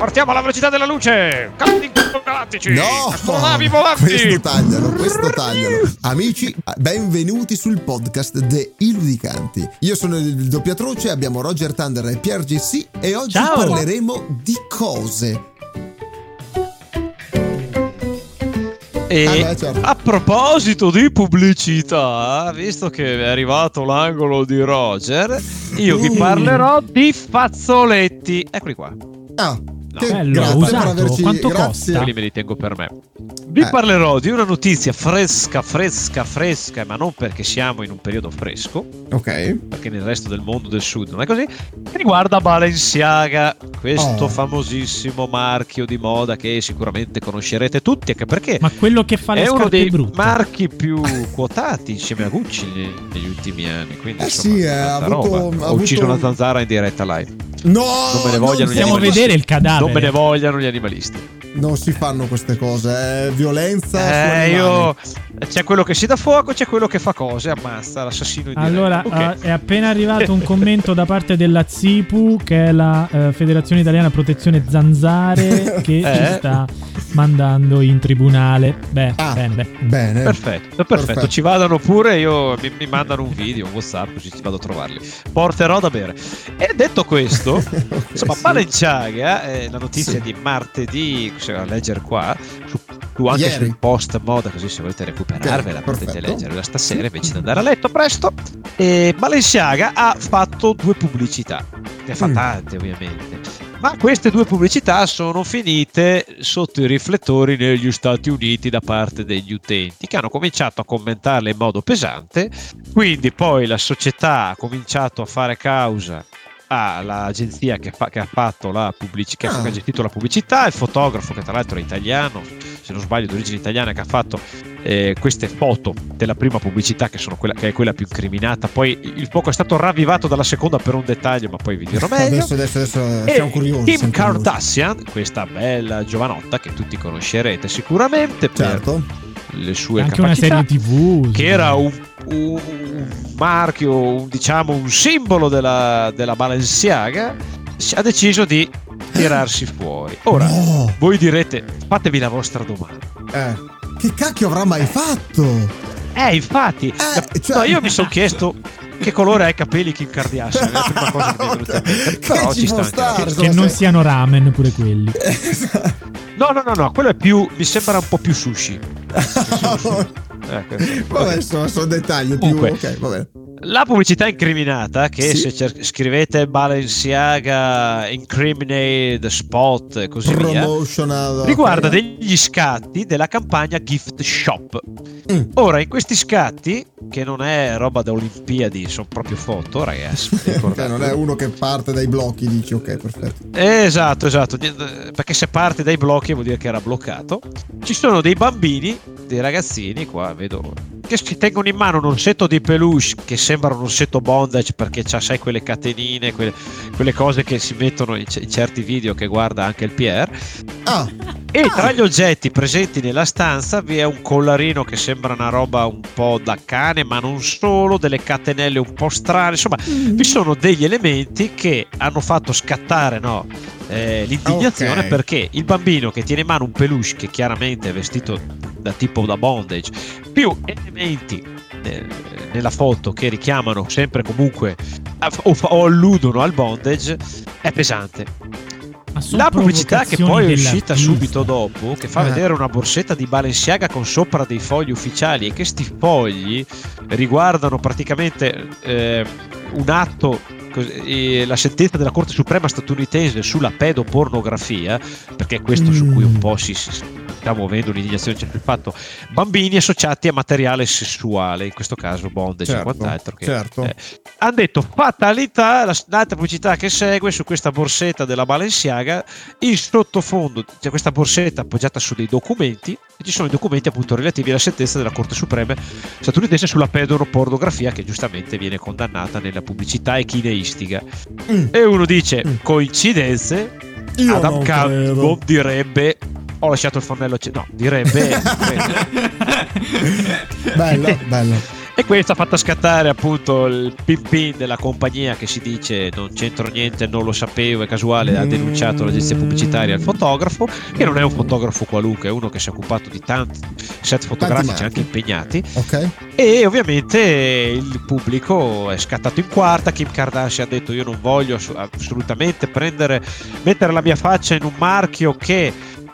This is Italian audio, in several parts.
Partiamo alla velocità della luce! Casti galattici! No! Astronavi volanti! Questo taglialo, questo taglialo. Amici, benvenuti sul podcast The Illudicanti. Io sono il doppiatroce, abbiamo Roger Thunder e Pierre GC e oggi Ciao. parleremo di cose. E Ah, beh, certo. a proposito di pubblicità, visto che è arrivato l'angolo di Roger, io vi Uh. parlerò di fazzoletti. Eccoli qua. Ah, che Bello, grazie usato. per averci Quanto grazie. costa? Quelli me li tengo per me. Vi Eh. parlerò di una notizia fresca, fresca, fresca, ma non perché siamo in un periodo fresco, Ok. perché nel resto del mondo del sud non è così, che riguarda Balenciaga, questo Oh. famosissimo marchio di moda che sicuramente conoscerete tutti, anche perché Ma quello che fa le è uno dei brutte. marchi più quotati insieme a Gucci ne- negli ultimi anni. Quindi, Eh insomma, sì, eh, ha avuto- roba. ha Ho ucciso avuto- una zanzara in diretta live. No! Non me ne vogliono gli animalisti. vedere il cadavere. Non me ne vogliano gli animalisti. Non si fanno queste cose, è violenza su Eh, io. C'è quello che si dà fuoco, c'è quello che fa cose, ammazza l'assassino. Allora, Ok. eh, è appena arrivato un commento da parte della ZIPU, che è la eh, Federazione Italiana Protezione Zanzare, che Eh? ci sta mandando in tribunale. Beh, Ah. bene, beh. Bene. Perfetto, perfetto, Perfetto. ci vadano pure, io mi, mi mandano un video, un WhatsApp, così ci vado a trovarli. Porterò da bere. E detto questo, Ok, insomma, sì. Balenciaga, eh, la notizia Sì. di martedì, se a leggere qua, su, su anche Ieri. sul post moda, così se volete recuperarvela, Ok, potete perfetto. leggerla stasera invece di andare a letto presto. E Balenciaga ha fatto due pubblicità, ne fa Mm. tante ovviamente. Ma queste due pubblicità sono finite sotto i riflettori negli Stati Uniti da parte degli utenti che hanno cominciato a commentarle in modo pesante. Quindi poi la società ha cominciato a fare causa all'agenzia che, fa- che ha fatto la pubblicità, Ah. che ha gestito la pubblicità, il fotografo che tra l'altro è italiano, se non sbaglio di origine italiana, che ha fatto eh, queste foto della prima pubblicità che, sono quella, che è quella più incriminata. Poi il fuoco è stato ravvivato dalla seconda per un dettaglio, ma poi vi dirò meglio. Adesso, adesso, adesso E siamo curiosi. Kim. Kardashian, questa bella giovanotta che tutti conoscerete sicuramente per Certo. Le sue Anche una capacità, serie TV. che era un, un- un marchio, un, diciamo un simbolo della, della Balenciaga, ha deciso di tirarsi fuori. Ora, No. voi direte, fatevi la vostra domanda. Eh, che cacchio avrà mai fatto? Eh, infatti, Eh, cioè- no, io mi sono chiesto che colore ha i capelli Kim Kardashian, è la prima cosa che mi è venuta in mente. Che Però ci ci sta la stare, Che non siano ramen pure quelli. No, no, no, no, quello è più. Mi sembra un po' più sushi. Questo. Vabbè, insomma, sono dettagli più. Comunque. Ok, va bene. La pubblicità incriminata, che Sì. se cer- scrivete Balenciaga Incriminated Spot e così via, riguarda degli scatti della campagna Gift Shop. Mm. Ora, in questi scatti, che non è roba da Olimpiadi, sono proprio foto, ragazzi. Ok, ricordate. non è uno che parte dai blocchi, dici ok, perfetto. Esatto, esatto, perché se parte dai blocchi vuol dire che era bloccato. Ci sono dei bambini, dei ragazzini, qua vedo, che si tengono in mano un orsetto di peluche che sembra un orsetto bondage perché c'ha, sai, quelle catenine, quelle, quelle cose che si mettono in, in certi video che guarda anche il Pierre. Ah, E tra gli oggetti presenti nella stanza vi è un collarino che sembra una roba un po' da cane, ma non solo, delle catenelle un po' strane, insomma, vi sono degli elementi che hanno fatto scattare no, eh, l'indignazione Ok. perché il bambino che tiene in mano un peluche che chiaramente è vestito da tipo da bondage, più elementi eh, nella foto che richiamano sempre comunque o alludono al bondage, è pesante. La pubblicità che poi è uscita subito dopo, che fa Eh. vedere una borsetta di Balenciaga con sopra dei fogli ufficiali e che sti fogli riguardano praticamente eh, un atto, la sentenza della Corte Suprema statunitense sulla pedopornografia, perché è questo su cui un po' si, si sta muovendo l'indignazione, cioè il fatto bambini associati a materiale sessuale, in questo caso bondage e certo, quant'altro. Che, certo. eh, hanno detto fatalità, la- l'altra pubblicità che segue su questa borsetta della Balenciaga, in sottofondo c'è questa borsetta appoggiata su dei documenti e ci sono i documenti appunto relativi alla sentenza della Corte Suprema statunitense sulla pedopornografia che giustamente viene condannata nella pubblicità e chi ne istiga. Mm. E uno dice Mm. coincidenze, Io Adam Campbell direbbe ho lasciato il fornello acceso. No, direbbe. Bello, bello. E questo ha fatto scattare appunto il pin della compagnia che si dice non c'entro niente, non lo sapevo, è casuale, ha denunciato l'agenzia pubblicitaria al fotografo, che non è un fotografo qualunque, è uno che si è occupato di tanti set fotografici anche impegnati. Ok. E ovviamente il pubblico è scattato in quarta, Kim Kardashian ha detto io non voglio assolutamente prendere, mettere la mia faccia in un marchio che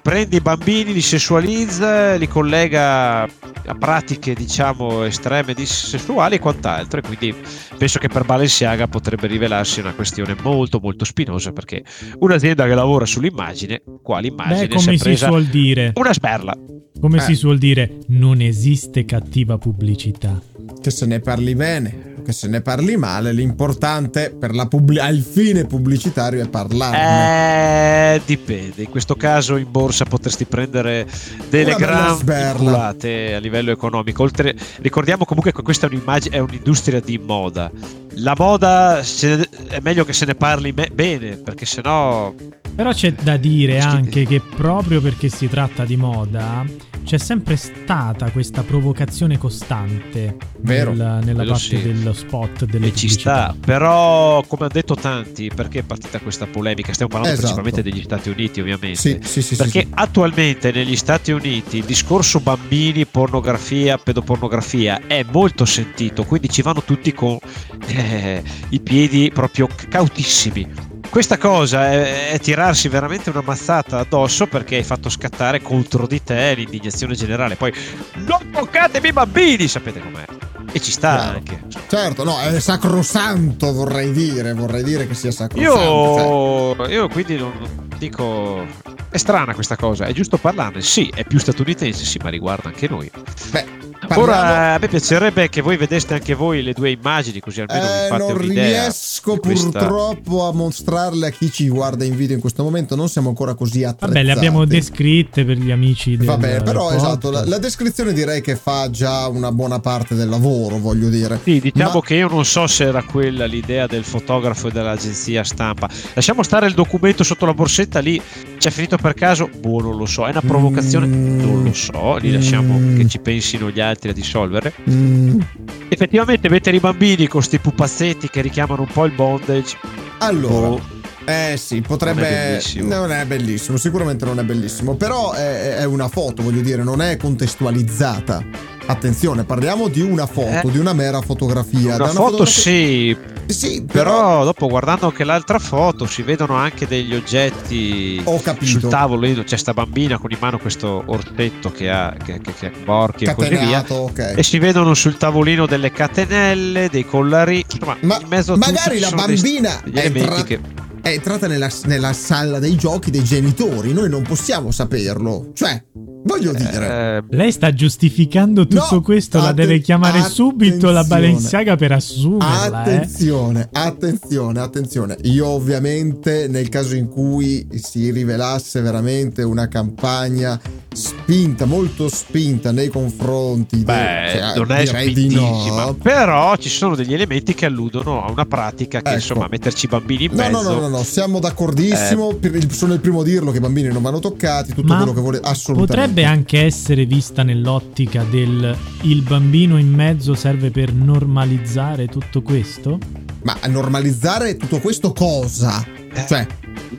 prende i bambini, li sessualizza, li collega a pratiche diciamo estreme di sessuali e quant'altro e quindi penso che per Balenciaga potrebbe rivelarsi una questione molto molto spinosa perché un'azienda che lavora sull'immagine, quale immagine? Beh, come si, si suol dire? una sberla. Come eh. si suol dire non esiste cattiva pubblicità. Che se ne parli bene che se ne parli male, l'importante per la pubblic- al fine pubblicitario è parlarne. Eh, dipende. In questo caso in borsa potresti prendere delle gran culate a livello economico. Oltre, ricordiamo comunque che questa è è un'industria di moda. La moda è meglio che se ne parli me- bene, perché sennò però c'è da dire anche che proprio perché si tratta di moda, c'è sempre stata questa provocazione costante Vero, nel, nella parte sì. dello spot delle e ci sta, però come hanno detto tanti, perché è partita questa polemica? Stiamo parlando esatto. principalmente degli Stati Uniti, ovviamente. Sì, sì, sì, perché sì, attualmente negli Stati Uniti il discorso bambini, pornografia, pedopornografia è molto sentito, quindi ci vanno tutti con eh, i piedi proprio cautissimi questa cosa è, è, tirarsi veramente una mazzata addosso perché hai fatto scattare contro di te l'indignazione generale. Poi non toccatemi i bambini, sapete com'è. E ci sta Chiaro. anche. Certo, no, è sacrosanto vorrei dire, vorrei dire che sia sacrosanto. Io, cioè. io quindi non dico... È strana questa cosa, è giusto parlarne? Sì, è più statunitense, sì, ma riguarda anche noi. Beh, Parliamo... Ora a me piacerebbe che voi vedeste anche voi le due immagini, così almeno eh, vi fate non un'idea. Non riesco purtroppo a mostrarle a chi ci guarda in video in questo momento, non siamo ancora così attrezzati. Vabbè, le abbiamo descritte per gli amici del Vabbè, però esatto, la, la, descrizione direi che fa già una buona parte del lavoro, voglio dire. Sì, diciamo Ma... che io non so se era quella l'idea del fotografo e dell'agenzia stampa. Lasciamo stare il documento sotto la borsetta lì, ci è finito per caso? Boh, non lo so, è una provocazione? Mm. Non lo so, li lasciamo mm. che ci pensino gli altri a dissolvere. Mm. Effettivamente mettere i bambini con questi pupazzetti che richiamano un po' il bondage. Allora. Oh, eh sì, potrebbe. Non è bellissimo. Non è bellissimo, sicuramente non è bellissimo. Però è, è una foto, voglio dire, non è contestualizzata. Attenzione, parliamo di una foto, eh, di una mera fotografia. Una, una foto fotografia... sì, sì però... però... dopo guardando anche l'altra foto si vedono anche degli oggetti Ho capito. sul tavolo. C'è sta bambina con in mano questo orsetto che ha, che, che, che ha borchi e così via. Okay. E si vedono sul tavolino delle catenelle, dei collari. Insomma, Ma in mezzo a magari la bambina dei, degli elementi tra... che è entrata nella, nella, sala dei giochi dei genitori. Noi non possiamo saperlo. Cioè, voglio eh, dire. Lei sta giustificando tutto no, questo. La deve chiamare subito la Balenciaga per assumerla. Eh. Attenzione, eh. attenzione, attenzione. Io, ovviamente, nel caso in cui si rivelasse veramente una campagna spinta, molto spinta nei confronti Beh, de, cioè, non è spintissima, no. però ci sono degli elementi che alludono a una pratica che ecco. insomma metterci i bambini in mezzo no no no no, siamo d'accordissimo eh. sono il primo a dirlo che i bambini non vanno toccati tutto Ma quello che vuole assolutamente potrebbe anche essere vista nell'ottica del il bambino in mezzo serve per normalizzare tutto questo ma normalizzare tutto questo cosa? Eh. Cioè,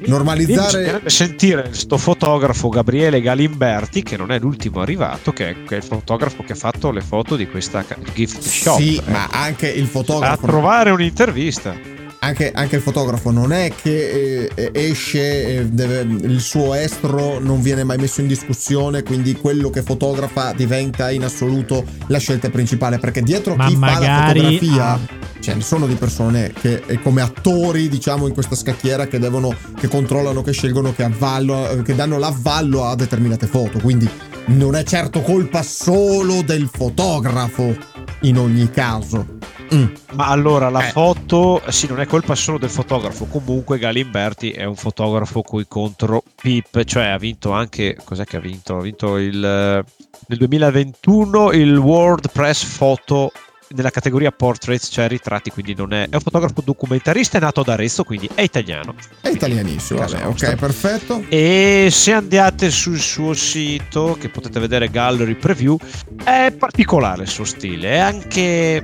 normalizzare sentire questo fotografo Gabriele Galimberti che non è l'ultimo arrivato che è, che è, il fotografo che ha fatto le foto di questa gift shop sì eh. ma anche il fotografo a trovare un'intervista anche, anche, il fotografo non è che eh, esce, eh, deve, il suo estro non viene mai messo in discussione, quindi quello che fotografa diventa in assoluto la scelta principale, perché dietro Ma chi magari, fa la fotografia ah. ce ne sono di persone che come attori, diciamo, in questa scacchiera che devono, che controllano, che scelgono, che, avvallo, che danno l'avvallo a determinate foto, quindi non è certo colpa solo del fotografo in ogni caso. Mm. Ma allora la eh. foto, sì, non è colpa solo del fotografo. Comunque, Galimberti è un fotografo coi contro Pip, cioè ha vinto anche. Cos'è che ha vinto? Ha vinto il, nel 2021 il World Press Photo nella categoria portraits, cioè ritratti, quindi non è, è un fotografo documentarista, è nato ad Arezzo, quindi è italiano. È italianissimo, vabbè, ok, perfetto. E se andate sul suo sito, che potete vedere Gallery Preview, È particolare il suo stile, è anche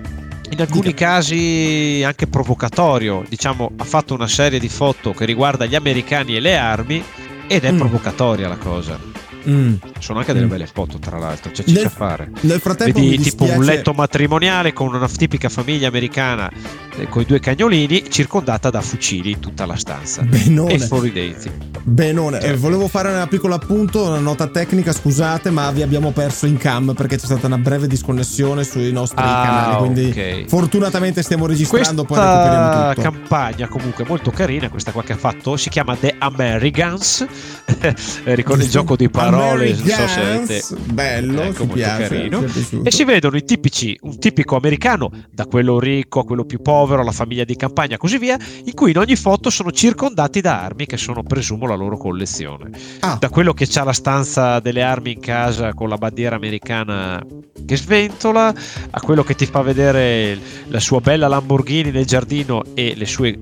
in alcuni casi anche provocatorio. Diciamo, ha fatto una serie di foto che riguarda gli americani e le armi ed è mm. provocatoria la cosa. Mm. Sono anche delle mm. belle foto, tra l'altro, c'è nel, da fare. Nel frattempo, vedi tipo un letto matrimoniale con una tipica famiglia americana eh, con i due cagnolini, circondata da fucili tutta la stanza Benone. e sorridenti. Benone, cioè. eh, volevo fare un piccolo appunto, una nota tecnica, scusate, ma vi abbiamo perso in cam perché c'è stata una breve disconnessione sui nostri ah, canali. Quindi, okay. fortunatamente stiamo registrando. Questa poi recuperiamo tutto. campagna, comunque, molto carina. Questa qua che ha fatto si chiama The Americans. Ricordi il gioco di parole parole, non so se avete... bello, ecco, piace, carino. E si vedono i tipici, un tipico americano, da quello ricco a quello più povero, alla famiglia di campagna, così via, in cui in ogni foto sono circondati da armi che sono, presumo, la loro collezione. Ah. Da quello che ha la stanza delle armi in casa con la bandiera americana che sventola, a quello che ti fa vedere la sua bella Lamborghini nel giardino e le sue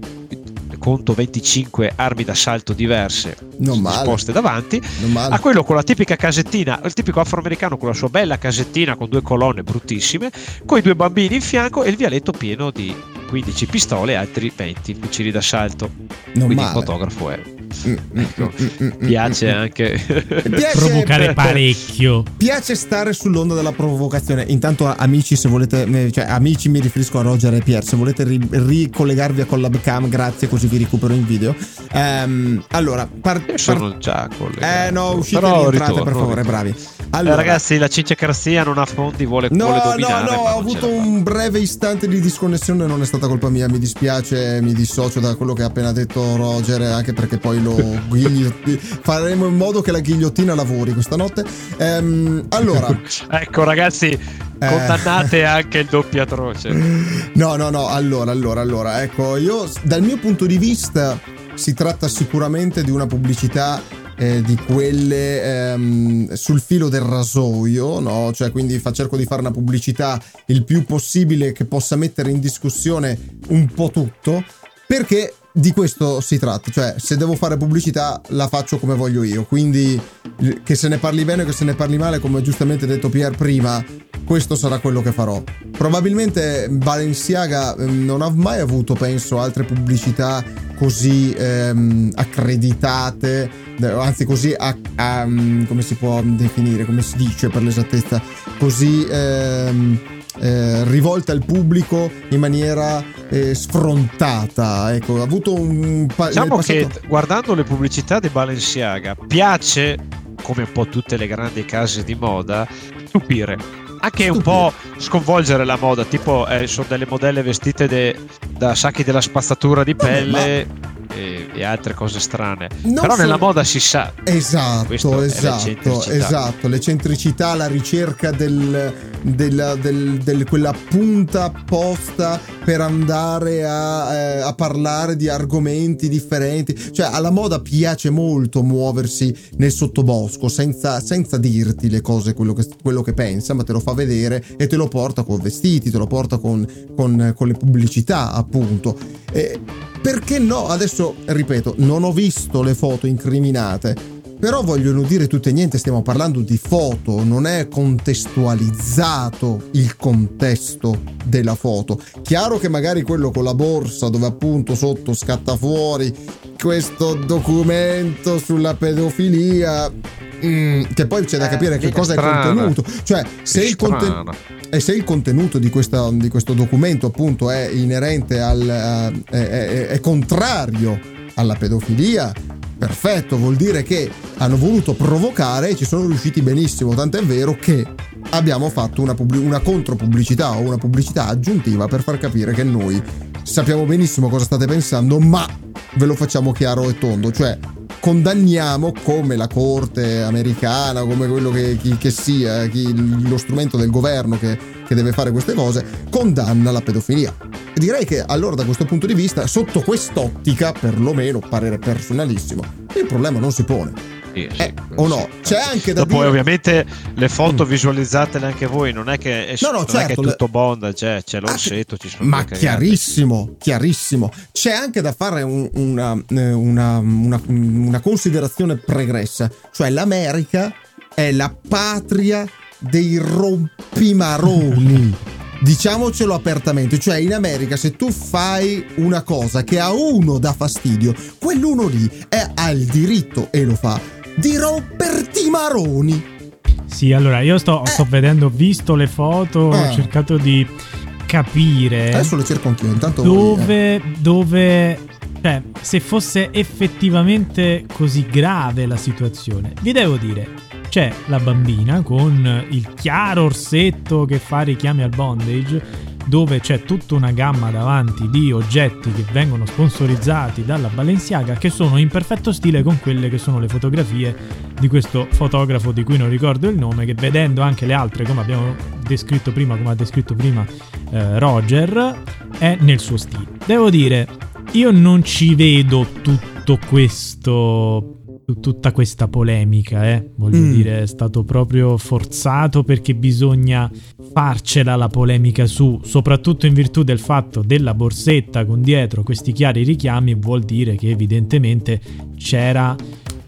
conto 25 armi d'assalto diverse disposte davanti, a quello con la tipica casettina, il tipico afroamericano con la sua bella casettina con due colonne bruttissime, con i due bambini in fianco e il vialetto pieno di 15 pistole e altri 20 fucili d'assalto. Non Quindi male. il fotografo è ecco, piace anche piace provocare parecchio. Piace stare sull'onda della provocazione. Intanto, amici, se volete, cioè, amici, mi riferisco a Roger e Pier. Se volete ri- ricollegarvi a Collabcam, grazie, così vi recupero in video. Um, allora, par- par- sono già collegato. Eh, no, uscite e rientrate, per favore, bravi. Allora, eh, ragazzi, la ciccia non ha fondi, vuole, no, vuole dominare. No, no, ho avuto un breve istante di disconnessione, non è stata colpa mia, mi dispiace, mi dissocio da quello che ha appena detto Roger, anche perché poi lo ghigliotti- faremo in modo che la ghigliottina lavori questa notte. Ehm, allora, ecco ragazzi, eh. condannate anche il doppio atroce. No, no, no, allora, allora, allora, ecco, io dal mio punto di vista si tratta sicuramente di una pubblicità eh, di quelle ehm, sul filo del rasoio, no? Cioè, quindi fa, cerco di fare una pubblicità il più possibile che possa mettere in discussione un po' tutto, perché di questo si tratta, cioè se devo fare pubblicità la faccio come voglio io, quindi che se ne parli bene o che se ne parli male, come giustamente detto Pier prima, questo sarà quello che farò. Probabilmente Balenciaga ehm, non ha mai avuto, penso, altre pubblicità così ehm, accreditate, anzi così, a, a, come si può definire, come si dice per l'esattezza, così... Ehm, eh, rivolta al pubblico in maniera eh, sfrontata. Ecco, ha avuto un pa- diciamo passato... che guardando le pubblicità di Balenciaga piace, come un po' tutte le grandi case di moda, stupire. Anche Stupire. un po' sconvolgere la moda, tipo eh, sono delle modelle vestite de- da sacchi della spazzatura di pelle. Vabbè, ma e, altre cose strane. Non Però so... nella moda si sa. Esatto, esatto, esatto. L'eccentricità, la ricerca del, del, del, del, quella punta apposta per andare a, eh, a, parlare di argomenti differenti. Cioè, alla moda piace molto muoversi nel sottobosco senza, senza dirti le cose, quello che, quello che, pensa, ma te lo fa vedere e te lo porta con vestiti, te lo porta con, con, con le pubblicità, appunto. E, perché no? Adesso, ripeto, non ho visto le foto incriminate, però vogliono dire tutto e niente, stiamo parlando di foto, non è contestualizzato il contesto della foto. Chiaro che magari quello con la borsa dove appunto sotto scatta fuori questo documento sulla pedofilia Mm, che poi c'è da eh, capire eh, che cosa strana. è contenuto. Cioè, se il, conten- e se il contenuto di, questa, di, questo documento appunto è inerente al uh, è, è, è contrario alla pedofilia, perfetto, vuol dire che hanno voluto provocare e ci sono riusciti benissimo, tant'è vero che abbiamo fatto una, pubblic- una contropubblicità o una pubblicità aggiuntiva per far capire che noi sappiamo benissimo cosa state pensando, ma ve lo facciamo chiaro e tondo, cioè condanniamo come la corte americana, come quello che, chi, che sia, chi, lo strumento del governo che, che deve fare queste cose, condanna la pedofilia. Direi che allora da questo punto di vista, sotto quest'ottica, perlomeno parere personalissimo, il problema non si pone. Sì, sì, eh, o no? C'è anche da Dopo, dire... ovviamente le foto visualizzatele anche voi, non è che è, no, no, certo, è, che è certo, tutto bond, c'è, c'è l'orsetto, ci sono Ma chiarissimo, chiarissimo. C'è anche da fare un, una, eh, una, una, una considerazione pregressa, cioè l'America è la patria dei rompimaroni. Diciamocelo apertamente, cioè in America se tu fai una cosa che a uno dà fastidio, quell'uno lì è, ha il diritto, e lo fa, di romperti i maroni. Sì, allora io sto, eh. sto vedendo, ho visto le foto, eh. ho cercato di capire. Adesso le cerco anch'io, intanto. Dove, voi, eh. dove cioè, se fosse effettivamente così grave la situazione, vi devo dire, c'è la bambina con il chiaro orsetto che fa richiami al bondage, dove c'è tutta una gamma davanti di oggetti che vengono sponsorizzati dalla Balenciaga, che sono in perfetto stile con quelle che sono le fotografie di questo fotografo di cui non ricordo il nome, che vedendo anche le altre, come abbiamo descritto prima, come ha descritto prima eh, Roger, è nel suo stile. Devo dire, io non ci vedo tutto questo tutta questa polemica, eh? voglio mm. dire, è stato proprio forzato perché bisogna farcela la polemica su, soprattutto in virtù del fatto della borsetta con dietro questi chiari richiami, vuol dire che evidentemente c'era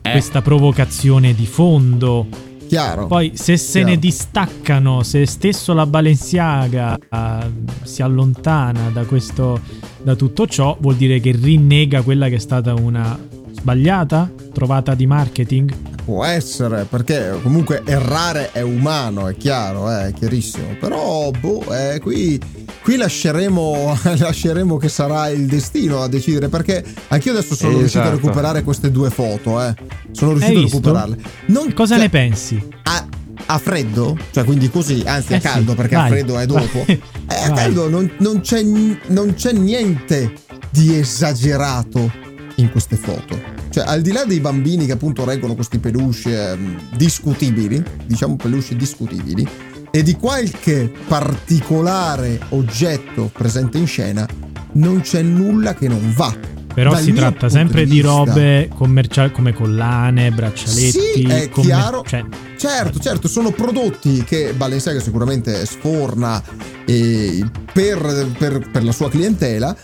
eh. questa provocazione di fondo Chiaro. Poi se se Chiaro. ne distaccano, se stesso la Balenciaga uh, si allontana da, questo, da tutto ciò, vuol dire che rinnega quella che è stata una sbagliata trovata di marketing? Può essere, perché comunque errare è umano, è chiaro, eh, è chiarissimo. Però, boh, eh, qui, qui lasceremo, lasceremo, che sarà il destino a decidere. Perché anch'io adesso sono esatto. riuscito a esatto. recuperare queste due foto, eh. Sono riuscito a recuperarle. Non, Cosa cioè, ne pensi? A, a freddo, cioè quindi così, anzi eh a caldo sì, perché vai, a freddo è dopo. eh, a caldo non, non, c'è, non c'è niente di esagerato in queste foto. Cioè, al di là dei bambini che appunto reggono questi peluche eh, discutibili, diciamo peluche discutibili, e di qualche particolare oggetto presente in scena, non c'è nulla che non va. Però Dal si tratta sempre di, di robe commerciali come collane, braccialetti. Sì, è commer- chiaro. Cioè... Certo, certo, sono prodotti che Balenciaga sicuramente sforna eh, per, per, per la sua clientela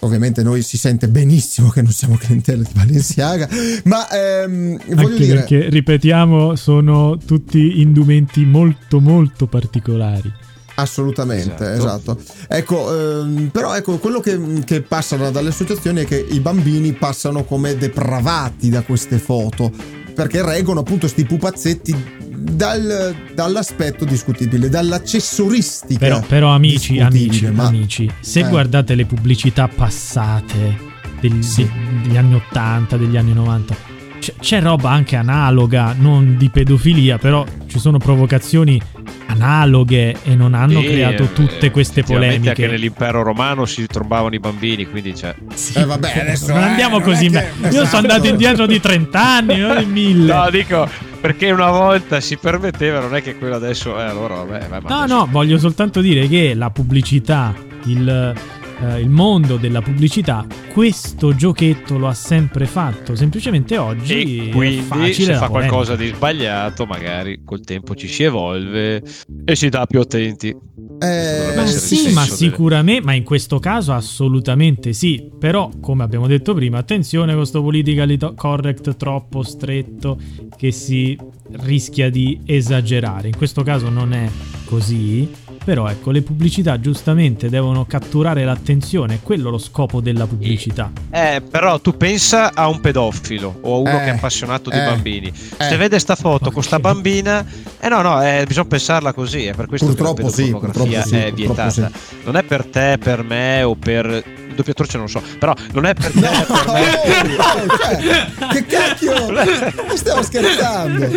ovviamente noi si sente benissimo che non siamo clientela di Balenciaga, ma ehm, voglio Anche dire... perché, ripetiamo, sono tutti indumenti molto molto particolari. Assolutamente, esatto. esatto. Ecco, ehm, però ecco, quello che, che passa dalle associazioni è che i bambini passano come depravati da queste foto, perché reggono appunto questi pupazzetti dal, dall'aspetto discutibile, dall'accessoristica. Però, però amici, amici, ma... amici, se eh. guardate le pubblicità passate degli, sì. degli anni 80, degli anni 90, c'è roba anche analoga, non di pedofilia, però ci sono provocazioni analoghe e non hanno sì, creato tutte queste polemiche. Anche nell'impero romano si trombavano i bambini, quindi c'è. Sì, eh, vabbè, adesso non andiamo così. Che... Io esatto. sono andato indietro di 30 anni, non di 1000. No, dico perché una volta si permetteva, non è che quello adesso. Eh, allora, vabbè, vai, no, adesso... no, voglio soltanto dire che la pubblicità, il eh, il mondo della pubblicità questo giochetto lo ha sempre fatto semplicemente oggi e quindi se fa qualcosa di sbagliato magari col tempo ci si evolve e si dà più attenti. Eh, ma sì ma delle... sicuramente ma in questo caso assolutamente sì. Però come abbiamo detto prima attenzione con questo politically correct troppo stretto che si rischia di esagerare. In questo caso non è così però ecco, le pubblicità giustamente devono catturare l'attenzione, è quello lo scopo della pubblicità. Eh, però tu pensa a un pedofilo o a uno eh, che è appassionato eh, di bambini. Eh. Se vede sta foto con sta bambina, eh no, no, eh, bisogna pensarla così, è per questo purtroppo che la pornografia sì, è vietata. Sì. Non è per te, per me o per il doppiatore non lo so, però non è per te, no, per me. No, cioè, che cacchio! Stiamo scherzando.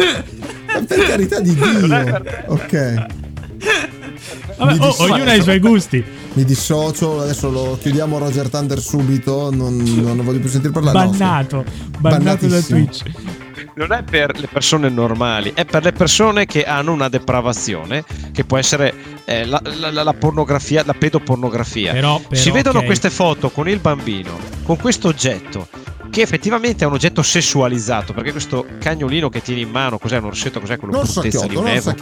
Per carità di Dio. Ok. Vabbè, oh, ognuno ha i suoi gusti. Mi dissocio, adesso lo chiudiamo Roger Thunder subito, non, non voglio più sentire parlare. Bannato, bannato da Twitch. Non è per le persone normali, è per le persone che hanno una depravazione, che può essere eh, la, la, la, pornografia, la pedopornografia. Però, però, si vedono okay. queste foto con il bambino, con questo oggetto che effettivamente è un oggetto sessualizzato perché questo cagnolino che tieni in mano cos'è un orsetto cos'è quello bruttezza di un evo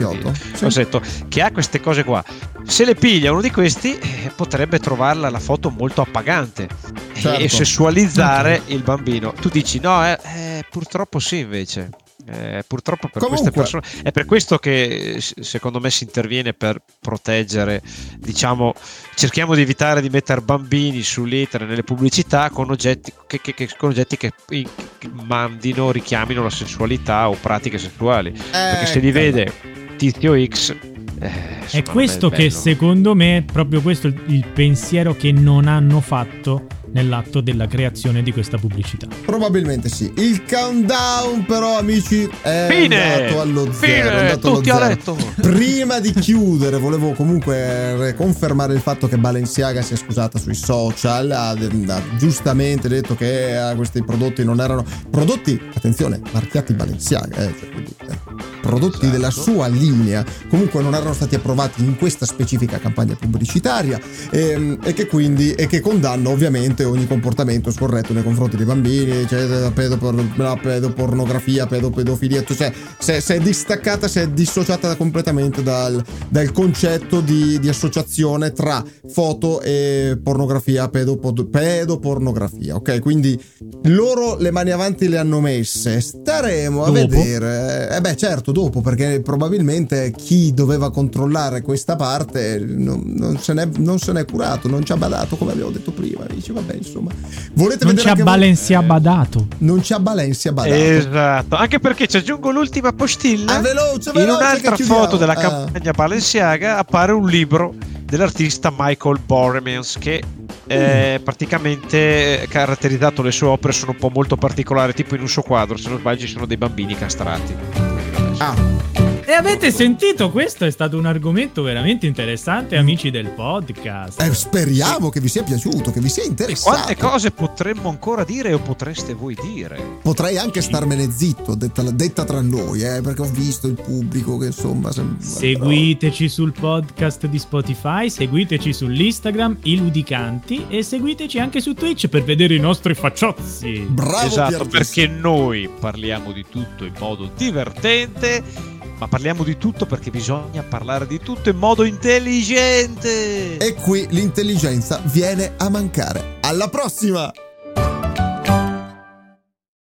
sì. orsetto che ha queste cose qua se le piglia uno di questi eh, potrebbe trovarla la foto molto appagante certo. e, sessualizzare okay. il bambino tu dici no eh, eh, purtroppo sì invece Eh, purtroppo per Comunque. queste persone è per questo che secondo me si interviene per proteggere, diciamo, cerchiamo di evitare di mettere bambini sull'etere nelle pubblicità con oggetti che, che, che, con oggetti che, mandino, richiamino la sessualità o pratiche sessuali. Eh, perché se li vede Tizio X eh, è questo che secondo me, proprio questo il pensiero che non hanno fatto nell'atto della creazione di questa pubblicità. Probabilmente sì. Il countdown, però, amici, è Fine! andato allo Fine! zero. È andato Tutti allo zero. Prima di chiudere, volevo comunque confermare il fatto che Balenciaga si è scusata sui social. Ha, ha giustamente detto che eh, questi prodotti non erano prodotti, attenzione, marchiati Balenciaga, eh, cioè, quindi, eh, prodotti esatto. della sua linea, comunque non erano stati approvati in questa specifica campagna pubblicitaria e, ehm, e che quindi e che condanna ovviamente ogni comportamento scorretto nei confronti dei bambini, cioè pedopor- pedopornografia, pedopedofilia, cioè se, se, è distaccata, si è dissociata completamente dal, dal concetto di, di, associazione tra foto e pornografia, pedopod- pedopornografia, ok? Quindi loro le mani avanti le hanno messe, staremo a dopo. vedere. Eh beh certo, dopo, perché probabilmente chi doveva controllare questa parte non, non, se, n'è, non se n'è curato, non ci ha badato come abbiamo detto prima, dice vabbè insomma. Volete non ci ha Balencia voi? badato. Non ci ha Balencia badato. Esatto, anche perché ci aggiungo l'ultima postilla. Ah, veloce, veloce, In un'altra foto della ah. campagna Balenciaga appare un libro dell'artista Michael Boremans che eh, praticamente caratterizzato le sue opere sono un po' molto particolari tipo in un suo quadro se non sbaglio ci sono dei bambini castrati ah e avete sentito? Questo è stato un argomento veramente interessante, amici del podcast. Eh, speriamo che vi sia piaciuto, che vi sia interessato. Quante cose potremmo ancora dire o potreste voi dire? Potrei anche starmene zitto, detta, detta tra noi, eh, perché ho visto il pubblico che insomma. Sembra, seguiteci sul podcast di Spotify, seguiteci sull'Instagram, i Ludicanti, e seguiteci anche su Twitch per vedere i nostri facciozzi. Bravo, esatto, perché noi parliamo di tutto in modo divertente ma parliamo di tutto perché bisogna parlare di tutto in modo intelligente. E qui l'intelligenza viene a mancare. Alla prossima!